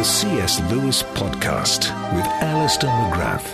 The C.S. Lewis Podcast with Alister McGrath.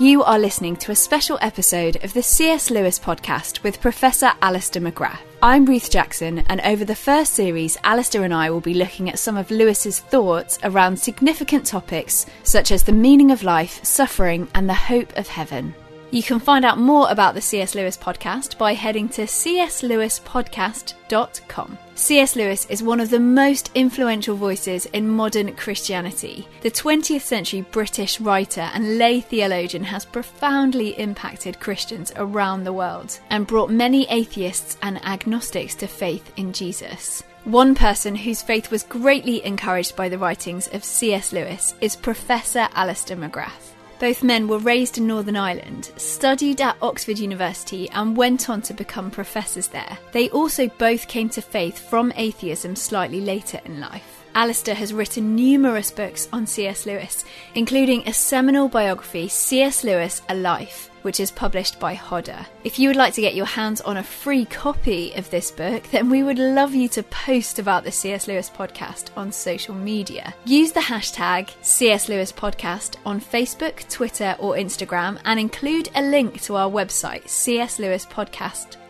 You are listening to a special episode of the C.S. Lewis podcast with Professor Alister McGrath. I'm Ruth Jackson, and over the first series, Alister and I will be looking at some of Lewis's thoughts around significant topics such as the meaning of life, suffering, and the hope of heaven. You can find out more about the C.S. Lewis podcast by heading to cslewispodcast.com. C.S. Lewis is one of the most influential voices in modern Christianity. The 20th century British writer and lay theologian has profoundly impacted Christians around the world and brought many atheists and agnostics to faith in Jesus. One person whose faith was greatly encouraged by the writings of C.S. Lewis is Professor Alister McGrath. Both men were raised in Northern Ireland, studied at Oxford University, and went on to become professors there. They also both came to faith from atheism slightly later in life. Alister has written numerous books on C.S. Lewis, including a seminal biography, C.S. Lewis A Life, which is published by Hodder. If you would like to get your hands on a free copy of this book, then we would love you to post about the C.S. Lewis podcast on social media. Use the hashtag C.S. Lewis podcast on Facebook, Twitter, or Instagram and include a link to our website, cslewispodcast.com.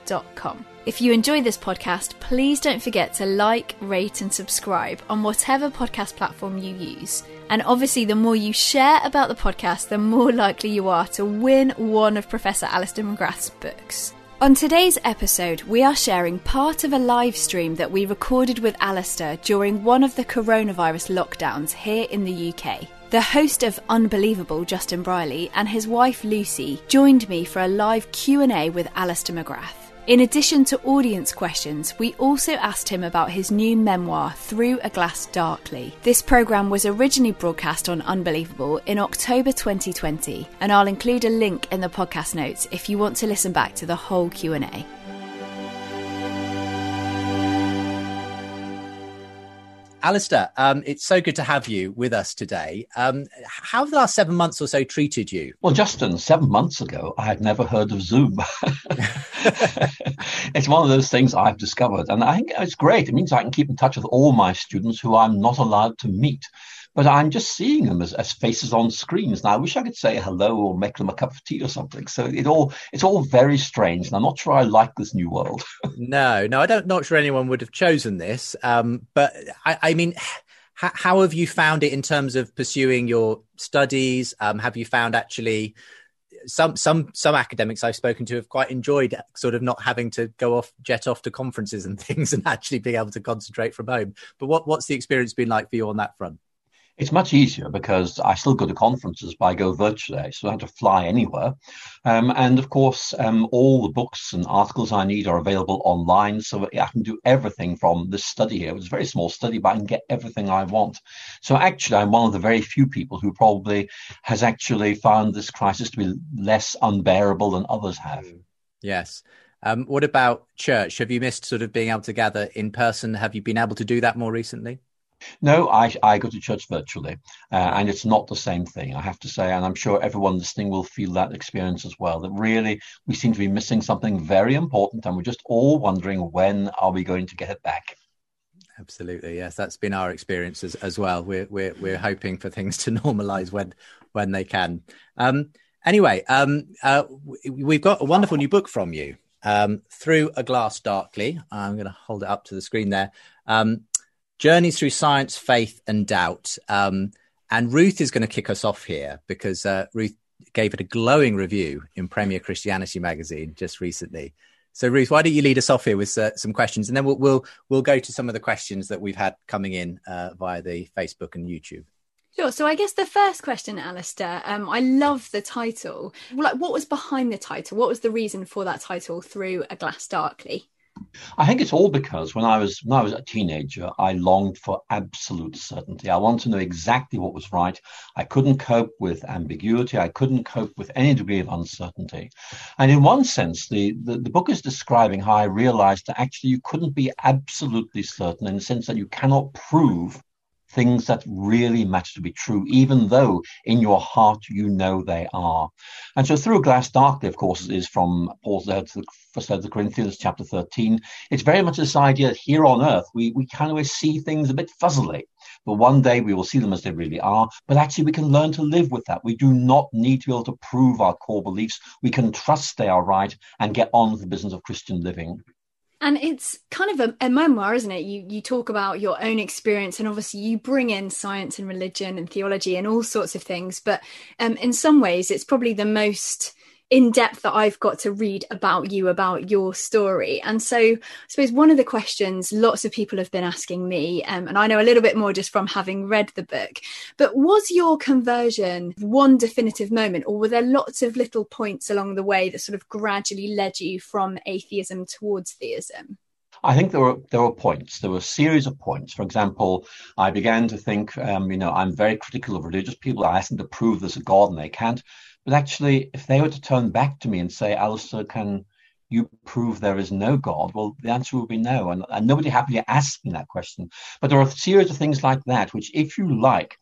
If you enjoy this podcast, please don't forget to like, rate, and subscribe on whatever podcast platform you use. And obviously, the more you share about the podcast, the more likely you are to win one of Professor Alister McGrath's books. On today's episode, we are sharing part of a live stream that we recorded with Alister during one of the coronavirus lockdowns here in the UK. The host of Unbelievable, Justin Brierley, and his wife Lucy joined me for a live Q&A with Alister McGrath. In addition to audience questions, we also asked him about his new memoir, Through a Glass Darkly. This programme was originally broadcast on Unbelievable in October 2020, and I'll include a link in the podcast notes if you want to listen back to the whole Q&A. Alister, um, it's so good to have you with us today. Um, how have the last seven months or so treated you? Well, Justin, seven months ago, I had never heard of Zoom. it's one of those things I've discovered, and I think it's great. It means I can keep in touch with all my students who I'm not allowed to meet but I'm just seeing them as, as faces on screens. Now I wish I could say hello or make them a cup of tea or something. So it all it's all very strange, and I'm not sure I like this new world. no, no, I don't. Not sure anyone would have chosen this. Um, but I, I mean. How, how have you found it in terms of pursuing your studies? Um, have you found actually some some some academics I've spoken to have quite enjoyed sort of not having to go off jet off to conferences and things and actually being able to concentrate from home. But what what's the experience been like for you on that front? It's much easier because I still go to conferences, but I go virtually, so I don't have to fly anywhere. Um, and of course, um, all the books and articles I need are available online, so I can do everything from this study here. It's a very small study, but I can get everything I want. So actually, I'm one of the very few people who probably has actually found this crisis to be less unbearable than others have. Mm. Yes. Um, what about church? Have you missed sort of being able to gather in person? Have you been able to do that more recently? No, I, I go to church virtually, uh, and it's not the same thing, I have to say. And I'm sure everyone listening will feel that experience as well. That really we seem to be missing something very important, and we're just all wondering when are we going to get it back. Absolutely, yes, that's been our experience as, as well. We're we're we're hoping for things to normalise when when they can. Um, anyway, um, uh, we've got a wonderful new book from you. Um, through a glass darkly. I'm going to hold it up to the screen there. Um, journeys through science, faith, and doubt. Um, and Ruth is going to kick us off here because uh, Ruth gave it a glowing review in Premier Christianity magazine just recently. So, Ruth, why don't you lead us off here with uh, some questions, and then we'll, we'll we'll go to some of the questions that we've had coming in uh, via the Facebook and YouTube. Sure. So I guess the first question, Alister, um, I love the title. Like, what was behind the title? What was the reason for that title? Through a glass darkly. I think it's all because when I was when I was a teenager, I longed for absolute certainty. I wanted to know exactly what was right. I couldn't cope with ambiguity. I couldn't cope with any degree of uncertainty. And in one sense, the, the, the book is describing how I realized that actually you couldn't be absolutely certain in the sense that you cannot prove things that really matter to be true, even though in your heart you know they are. And so, through a glass darkly, of course, is from Paul's letter to the first letter to Corinthians, chapter 13. It's very much this idea that here on earth, we, we kind of see things a bit fuzzily. But one day we will see them as they really are. But actually, we can learn to live with that. We do not need to be able to prove our core beliefs. We can trust they are right and get on with the business of Christian living and it's kind of a, a, memoir isn't it? You you talk about your own experience and obviously you bring in science and religion and theology and all sorts of things but um, in some ways it's probably the most in depth that I've got to read about you, about your story. And so I suppose one of the questions lots of people have been asking me, um, and I know a little bit more just from having read the book, but was your conversion one definitive moment, or were there lots of little points along the way that sort of gradually led you from atheism towards theism? I think there were there were points. There were a series of points. For example, I began to think, um, you know, I'm very critical of religious people. I ask them to prove there's a God, and they can't. But actually, if they were to turn back to me and say, Alister, can you prove there is no God? Well, the answer would be no. And, and nobody happily asked me that question. But there are a series of things like that, which, if you like,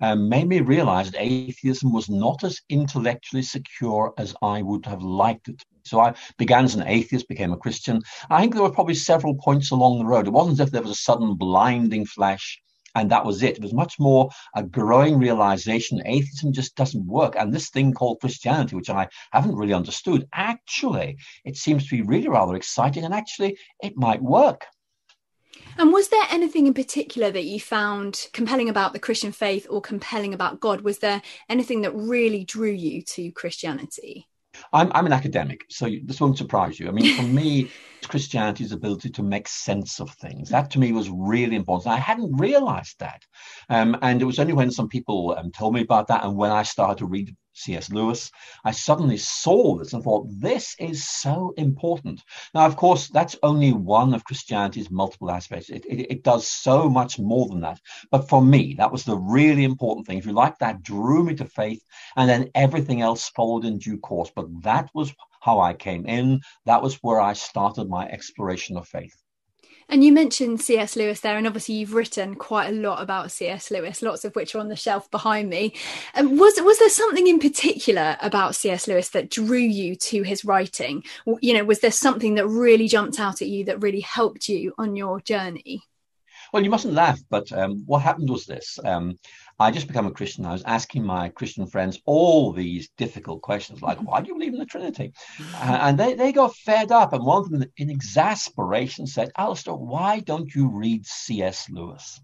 um, made me realize that atheism was not as intellectually secure as I would have liked it. So I began as an atheist, became a Christian. I think there were probably several points along the road. It wasn't as if there was a sudden blinding flash and that was it. It was much more a growing realization atheism just doesn't work. And this thing called Christianity, which I haven't really understood, actually, it seems to be really rather exciting and actually it might work. And was there anything in particular that you found compelling about the Christian faith or compelling about God? Was there anything that really drew you to Christianity? I'm, I'm an academic, so this won't surprise you. I mean, for me, Christianity's ability to make sense of things. That to me was really important. I hadn't realized that. Um, and it was only when some people um, told me about that and when I started to read C.S. Lewis, I suddenly saw this and thought, this is so important. Now, of course, that's only one of Christianity's multiple aspects. It, it, it, does so much more than that. But for me, that was the really important thing. If you like, that drew me to faith, and then everything else followed in due course. But that was how I came in. That was where I started my exploration of faith. And you mentioned C.S. Lewis there, and obviously you've written quite a lot about C.S. Lewis, lots of which are on the shelf behind me. Um, was was there something in particular about C.S. Lewis that drew you to his writing? You know, was there something that really jumped out at you that really helped you on your journey? Well, you mustn't laugh, but um, what happened was this. Um, I just become a Christian. I was asking my Christian friends all these difficult questions, like, why do you believe in the Trinity? Uh, and they, they got fed up. And one of them, in exasperation, said, Alister, why don't you read C.S. Lewis?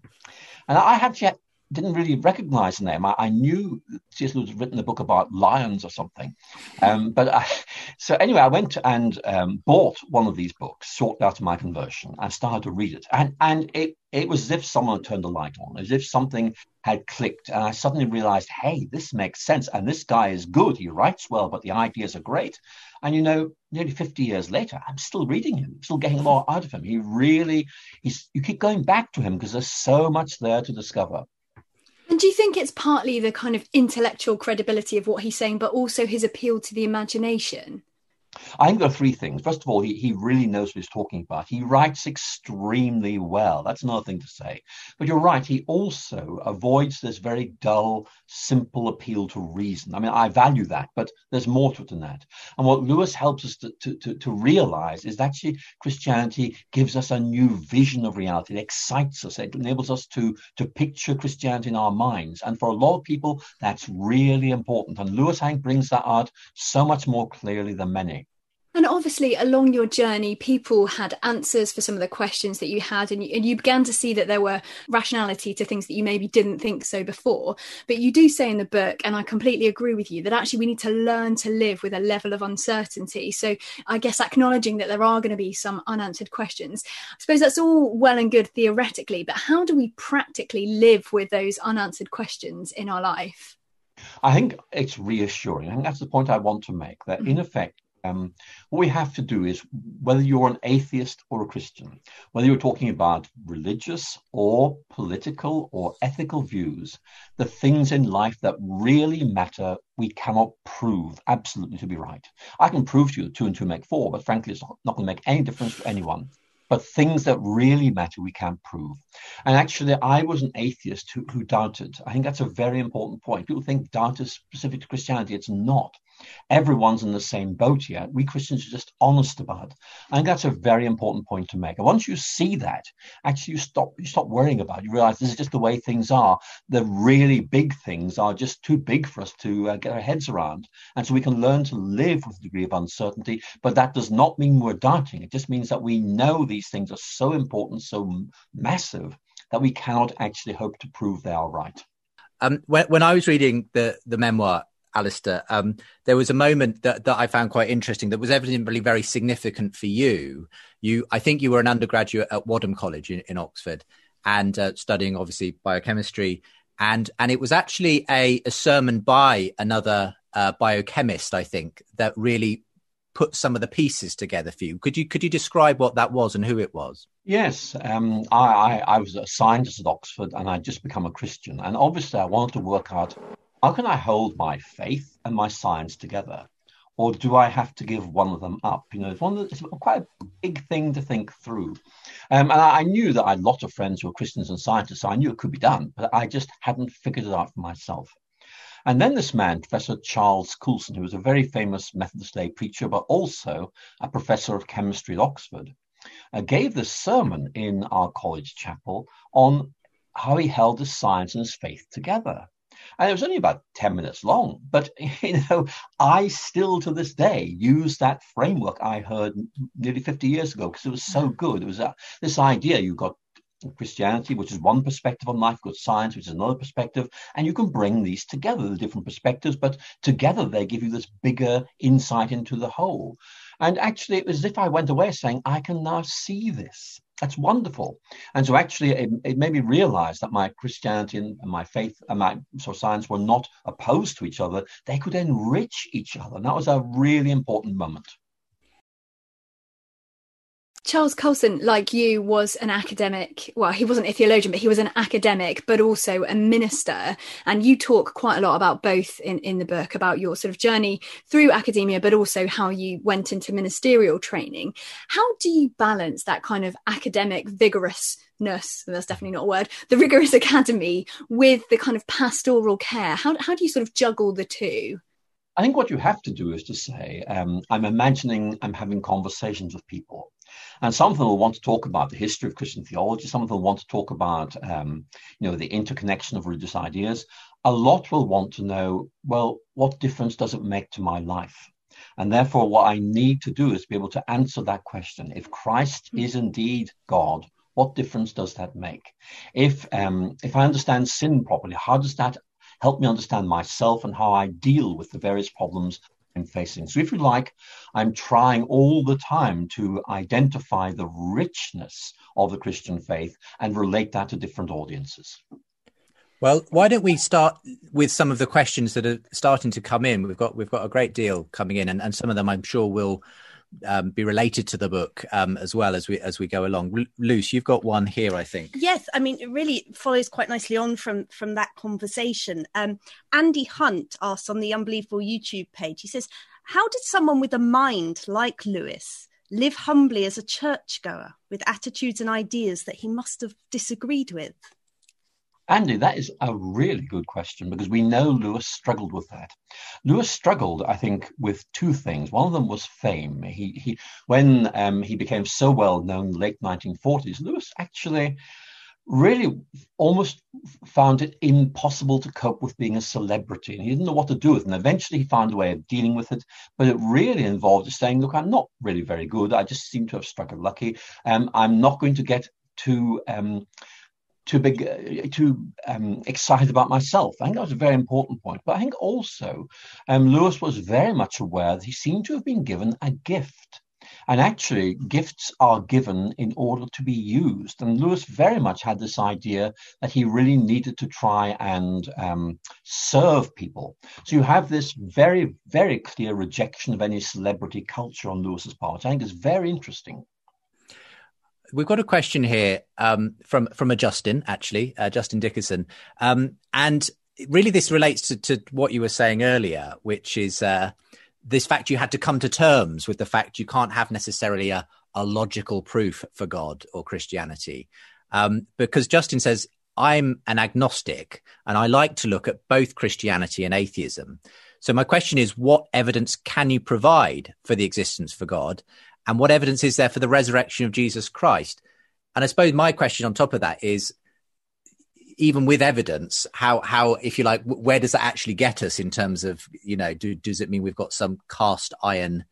And I had yet didn't really recognize the name. I, I knew C.S. Lewis had written a book about lions or something. Um, but I, so anyway, I went and um, bought one of these books shortly after my conversion and started to read it. And, and it, it was as if someone had turned the light on, as if something had clicked. And I suddenly realized, hey, this makes sense. And this guy is good. He writes well, but the ideas are great. And you know, nearly 50 years later, I'm still reading him, still getting a lot out of him. He really, he's, you keep going back to him because there's so much there to discover. And do you think it's partly the kind of intellectual credibility of what he's saying, but also his appeal to the imagination? I think there are three things. First of all, he, he really knows what he's talking about. He writes extremely well. That's another thing to say. But you're right, he also avoids this very dull, simple appeal to reason. I mean, I value that, but there's more to it than that. And what Lewis helps us to, to, to, to realize is that actually Christianity gives us a new vision of reality. It excites us. It enables us to, to picture Christianity in our minds. And for a lot of people, that's really important. And Lewis, I think, brings that out so much more clearly than many. And obviously, along your journey, people had answers for some of the questions that you had, and you, and you, began to see that there were rationality to things that you maybe didn't think so before. But you do say in the book, and I completely agree with you, that actually we need to learn to live with a level of uncertainty. So I guess acknowledging that there are going to be some unanswered questions. I suppose that's all well and good theoretically, but how do we practically live with those unanswered questions in our life? I think it's reassuring. I think that's the point I want to make that, in mm. effect, um, what we have to do is whether you're an atheist or a Christian, whether you're talking about religious or political or ethical views, the things in life that really matter, we cannot prove absolutely to be right. I can prove to you that two and two make four, but frankly, it's not going to make any difference to anyone but things that really matter we can't prove. And actually, I was an atheist who, who doubted. I think that's a very important point. People think doubt is specific to Christianity. It's not. Everyone's in the same boat here. We Christians are just honest about it. I think that's a very important point to make. And once you see that, actually you stop you stop worrying about it. You realize this is just the way things are. The really big things are just too big for us to uh, get our heads around. And so we can learn to live with a degree of uncertainty, but that does not mean we're doubting. It just means that we know these things are so important, so massive that we cannot actually hope to prove they are right. Um, when, when I was reading the the memoir, Alister, um, there was a moment that, that I found quite interesting that was evidently very significant for you. You, I think you were an undergraduate at Wadham College in, in Oxford and uh, studying obviously biochemistry. And, and it was actually a, a sermon by another uh, biochemist, I think, that really put some of the pieces together for you. Could you could you describe what that was and who it was? Yes, um, I, I, I was a scientist at Oxford, and I'd just become a Christian, and obviously I wanted to work out how can I hold my faith and my science together? Or do I have to give one of them up? You know, it's one it's quite a big thing to think through. Um, and I, I, knew that I had a lot of friends who were Christians and scientists, so I knew it could be done, but I just hadn't figured it out for myself. And then this man, Professor Charles Coulson, who was a very famous Methodist lay preacher, but also a professor of chemistry at Oxford, uh, gave this sermon in our college chapel on how he held his science and his faith together. And it was only about 10 minutes long. But, you know, I still to this day use that framework I heard nearly 50 years ago because it was so good. It was uh, this idea you've got Christianity, which is one perspective on life, got science, which is another perspective, and you can bring these together, the different perspectives, but together they give you this bigger insight into the whole. And actually, it was as if I went away saying, I can now see this. That's wonderful. And so actually, it, it, made me realize that my Christianity and my faith and my so science were not opposed to each other. They could enrich each other. And that was a really important moment. Charles Coulson, like you, was an academic. Well, he wasn't a theologian, but he was an academic, but also a minister. And you talk quite a lot about both in, in the book about your sort of journey through academia, but also how you went into ministerial training. How do you balance that kind of academic vigorousness? That's definitely not a word. The rigorous academy with the kind of pastoral care. How, how do you sort of juggle the two? I think what you have to do is to say, um, I'm imagining I'm having conversations with people and some of them will want to talk about the history of Christian theology. Some of them want to talk about, um, you know, the interconnection of religious ideas. A lot will want to know, well, what difference does it make to my life? And therefore, what I need to do is be able to answer that question. If Christ hmm. is indeed God, what difference does that make? If um, if I understand sin properly, how does that help me understand myself and how I deal with the various problems Facing. So, if you like, I'm trying all the time to identify the richness of the Christian faith and relate that to different audiences. Well, why don't we start with some of the questions that are starting to come in? We've got we've got a great deal coming in, and, and some of them I'm sure will um, be related to the book um, as well as we as we go along. Luce, you've got one here, I think. Yes, I mean it really follows quite nicely on from from that conversation. Um, Andy Hunt asked on the Unbelievable YouTube page. He says, "How did someone with a mind like Lewis?" Live humbly as a churchgoer with attitudes and ideas that he must have disagreed with. Andy, that is a really good question because we know Lewis struggled with that. Lewis struggled, I think, with two things. One of them was fame. He, he when um, he became so well known, in the late 1940s, Lewis actually really almost found it impossible to cope with being a celebrity. And he didn't know what to do with it. And eventually he found a way of dealing with it. But it really involved saying, look, I'm not really very good. I just seem to have struck it lucky. Um, I'm not going to get too um, too uh, too um, excited about myself. I think that was a very important point. But I think also um, Lewis was very much aware that he seemed to have been given a gift. And actually, gifts are given in order to be used. And Lewis very much had this idea that he really needed to try and um, serve people. So you have this very, very clear rejection of any celebrity culture on Lewis's part. I think is very interesting. We've got a question here um, from from a Justin, actually, uh, Justin Dickerson, um, and really this relates to, to, what you were saying earlier, which is uh, this fact you had to come to terms with the fact you can't have necessarily a, a logical proof for God or Christianity. Um, because Justin says, I'm an agnostic and I like to look at both Christianity and atheism. So my question is, what evidence can you provide for the existence for God? And what evidence is there for the resurrection of Jesus Christ? And I suppose my question on top of that is, even with evidence, how how if you like, where does that actually get us in terms of you know, do, does it mean we've got some cast iron,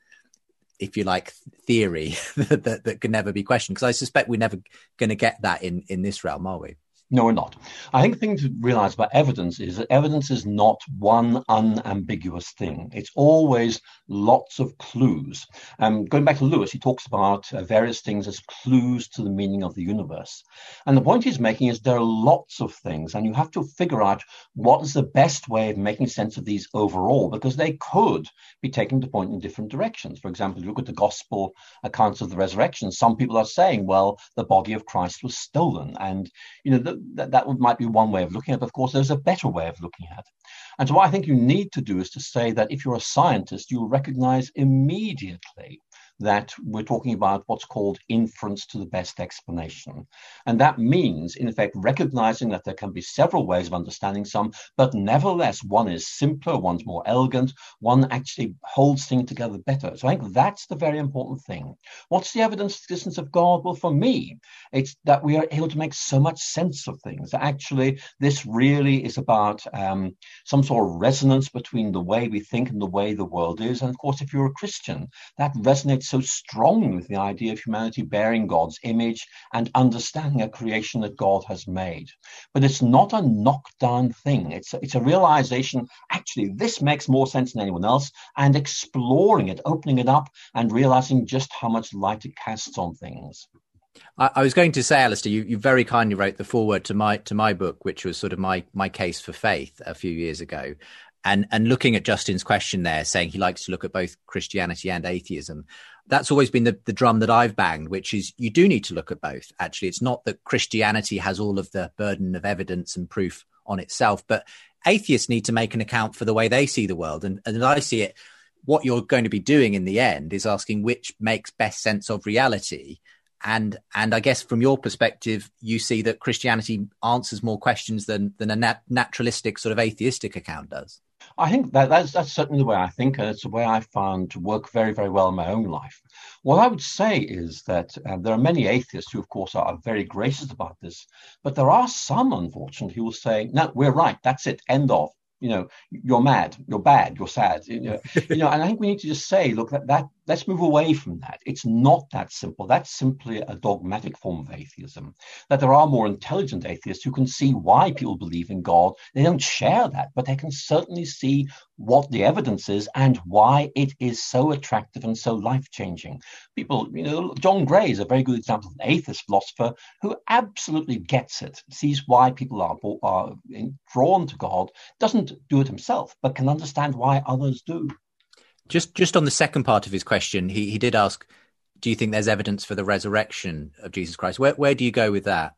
if you like, theory that, that, that can never be questioned? Because I suspect we're never going to get that in in this realm, are we? No, we're not. I think the thing to realize about evidence is that evidence is not one unambiguous thing. It's always lots of clues. Um, going back to Lewis, he talks about uh, various things as clues to the meaning of the universe. And the point he's making is there are lots of things, and you have to figure out what is the best way of making sense of these overall, because they could be taken to point in different directions. For example, if you look at the gospel accounts of the resurrection, some people are saying, well, the body of Christ was stolen. And, you know, the, that, that might be one way of looking at it. Of course, there's a better way of looking at it. And so what I think you need to do is to say that if you're a scientist, you'll recognize immediately that we're talking about what's called inference to the best explanation. And that means, in effect, recognizing that there can be several ways of understanding some, but nevertheless, one is simpler, one's more elegant, one actually holds things together better. So I think that's the very important thing. What's the evidence of the existence of God? Well, for me, it's that we are able to make so much sense of things. Actually, this really is about um, some sort of resonance between the way we think and the way the world is. And of course, if you're a Christian, that resonates so strongly with the idea of humanity bearing God's image and understanding a creation that God has made. But it's not a knockdown thing. It's a, it's a realization, actually, this makes more sense than anyone else, and exploring it, opening it up, and realizing just how much light it casts on things. I, I was going to say, Alister, you, you very kindly wrote the foreword to my to my book, which was sort of my my case for faith a few years ago and and looking at Justin's question there, saying he likes to look at both Christianity and atheism. That's always been the, the drum that I've banged, which is you do need to look at both. Actually, it's not that Christianity has all of the burden of evidence and proof on itself, but atheists need to make an account for the way they see the world. And, and I see it, what you're going to be doing in the end is asking which makes best sense of reality. And and I guess from your perspective, you see that Christianity answers more questions than than a nat- naturalistic sort of atheistic account does. I think that that's, that's certainly the way I think, and it's the way I found to work very, very well in my own life. What I would say is that uh, there are many atheists who, of course, are, are very gracious about this, but there are some, unfortunately, who will say, "No, we're right. That's it. End of." You know, you're mad, you're bad, you're sad. You know, you know, and I think we need to just say, look, that, that let's move away from that. It's not that simple. That's simply a dogmatic form of atheism. That there are more intelligent atheists who can see why people believe in God. They don't share that, but they can certainly see what the evidence is and why it is so attractive and so life changing. People, you know, John Gray is a very good example of an atheist philosopher who absolutely gets it, sees why people are, are drawn to God, doesn't do it himself, but can understand why others do. Just just on the second part of his question, he he did ask, "Do you think there's evidence for the resurrection of Jesus Christ?" Where where do you go with that?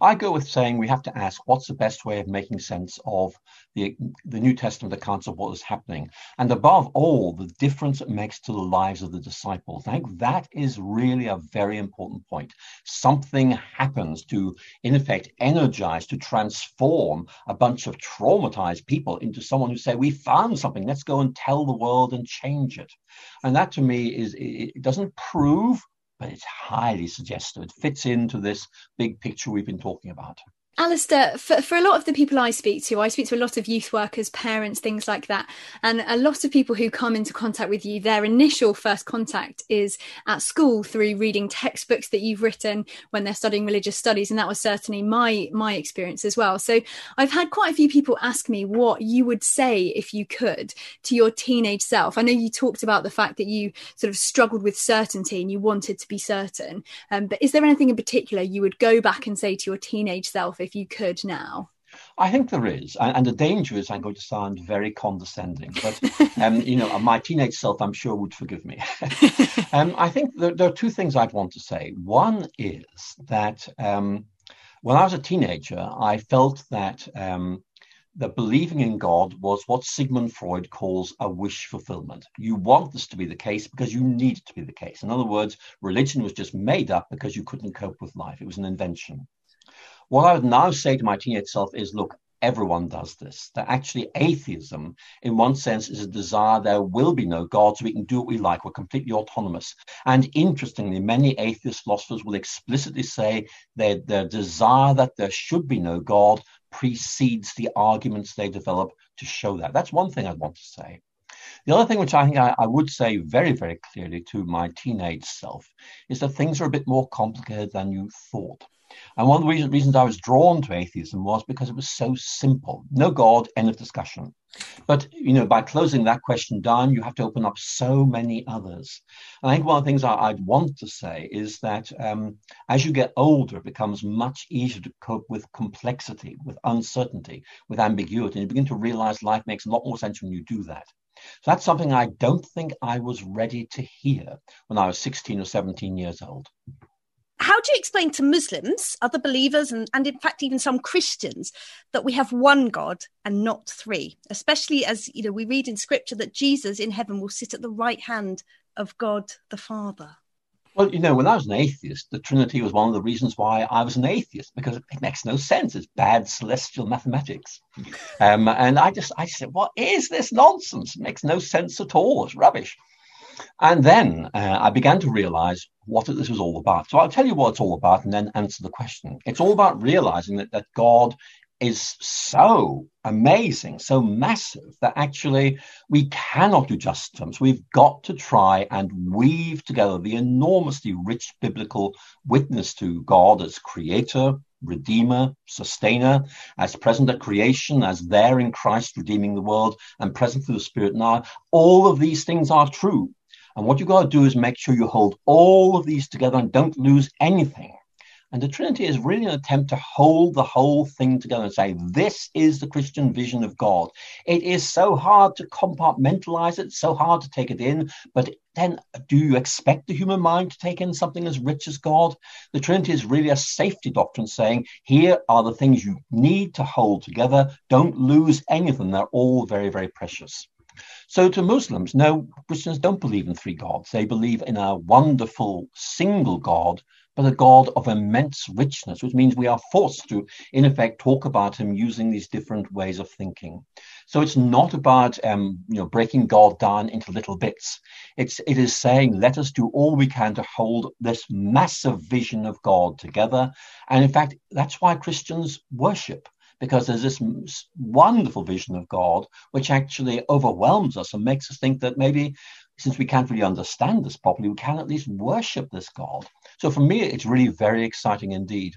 I go with saying we have to ask what's the best way of making sense of the, the New Testament accounts of what is happening. And above all, the difference it makes to the lives of the disciples. I think that is really a very important point. Something happens to, in effect, energize, to transform a bunch of traumatized people into someone who say, We found something, let's go and tell the world and change it. And that to me is, it doesn't prove but it's highly suggestive. It fits into this big picture we've been talking about. Alister, for, for a lot of the people I speak to, I speak to a lot of youth workers, parents, things like that. And a lot of people who come into contact with you, their initial first contact is at school through reading textbooks that you've written when they're studying religious studies. And that was certainly my, my experience as well. So I've had quite a few people ask me what you would say, if you could, to your teenage self. I know you talked about the fact that you sort of struggled with certainty and you wanted to be certain. Um, but is there anything in particular you would go back and say to your teenage self? If you could now? I think there is, and, the danger is I'm going to sound very condescending, but um, you know, my teenage self, I'm sure, would forgive me. um, I think there, there, are two things I'd want to say. One is that um, when I was a teenager, I felt that um, that believing in God was what Sigmund Freud calls a wish fulfillment. You want this to be the case because you need it to be the case. In other words, religion was just made up because you couldn't cope with life. It was an invention. What I would now say to my teenage self is look, everyone does this. That actually atheism, in one sense, is a desire there will be no God, so we can do what we like. We're completely autonomous. And interestingly, many atheist philosophers will explicitly say that their desire that there should be no God precedes the arguments they develop to show that. That's one thing I'd want to say. The other thing which I think I, I, would say very, very clearly to my teenage self is that things are a bit more complicated than you thought. And one of the reasons I was drawn to atheism was because it was so simple. No God, end of discussion. But you know, by closing that question down, you have to open up so many others. And I think one of the things I, would want to say is that um, as you get older, it becomes much easier to cope with complexity, with uncertainty, with ambiguity. And you begin to realize life makes a lot more sense when you do that. So that's something I don't think I was ready to hear when I was 16 or 17 years old how do you explain to Muslims, other believers, and, and in fact even some Christians, that we have one God and not three? Especially as you know, we read in Scripture that Jesus in heaven will sit at the right hand of God the Father. Well, you know, when I was an atheist, the Trinity was one of the reasons why I was an atheist because it makes no sense. It's bad celestial mathematics, um, and I just I said, "What is this nonsense? It makes no sense at all. It's rubbish." And then uh, I began to realize what this was all about. So I'll tell you what it's all about and then answer the question. It's all about realizing that, that God is so amazing, so massive that actually we cannot do justice we've got to try and weave together the enormously rich biblical witness to God as creator, redeemer, sustainer, as present at creation, as there in Christ redeeming the world, and present through the Spirit now. All of these things are true. And what you've got to do is make sure you hold all of these together and don't lose anything. And the Trinity is really an attempt to hold the whole thing together and say, this is the Christian vision of God. It is so hard to compartmentalize it, so hard to take it in, but then do you expect the human mind to take in something as rich as God? The Trinity is really a safety doctrine saying, here are the things you need to hold together. Don't lose any of them. They're all very, very precious. So to Muslims, no, Christians don't believe in three gods. They believe in a wonderful single God, but a God of immense richness, which means we are forced to, in effect, talk about him using these different ways of thinking. So it's not about um, you know breaking God down into little bits. It's it is saying let us do all we can to hold this massive vision of God together. And in fact, that's why Christians worship because there's this wonderful vision of God which actually overwhelms us and makes us think that maybe since we can't really understand this properly, we can at least worship this God. So for me, it's really very exciting indeed.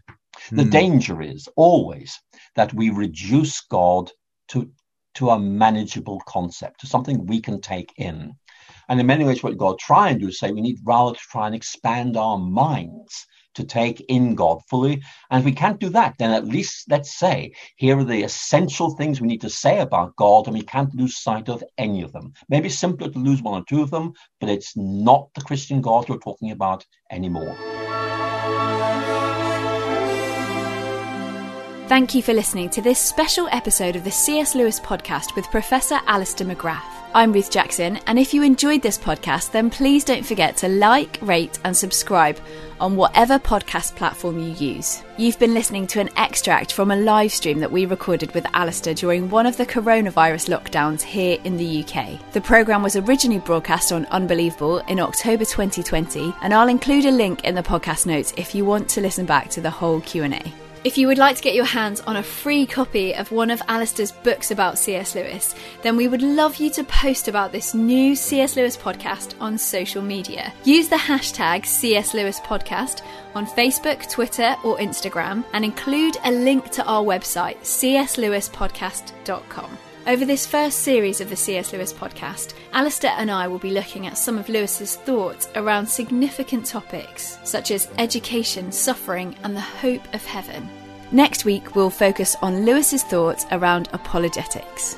The mm. danger is always that we reduce God to, to a manageable concept, to something we can take in. And in many ways, what God try and do is say we need rather to try and expand our minds to take in God fully. And if we can't do that, then at least let's say, here are the essential things we need to say about God, and we can't lose sight of any of them. Maybe simpler to lose one or two of them, but it's not the Christian God we're talking about anymore. Thank you for listening to this special episode of the C.S. Lewis podcast with Professor Alister McGrath. I'm Ruth Jackson, and if you enjoyed this podcast, then please don't forget to like, rate, and subscribe on whatever podcast platform you use. You've been listening to an extract from a live stream that we recorded with Alister during one of the coronavirus lockdowns here in the UK. The programme was originally broadcast on Unbelievable in October 2020, and I'll include a link in the podcast notes if you want to listen back to the whole Q&A. If you would like to get your hands on a free copy of one of Alister's books about C.S. Lewis, then we would love you to post about this new C.S. Lewis podcast on social media. Use the hashtag CS Lewis Podcast on Facebook, Twitter, or Instagram and include a link to our website, cslewispodcast.com. Over this first series of the C.S. Lewis podcast, Alister and I will be looking at some of Lewis's thoughts around significant topics such as education, suffering, and the hope of heaven. Next week, we'll focus on Lewis's thoughts around apologetics.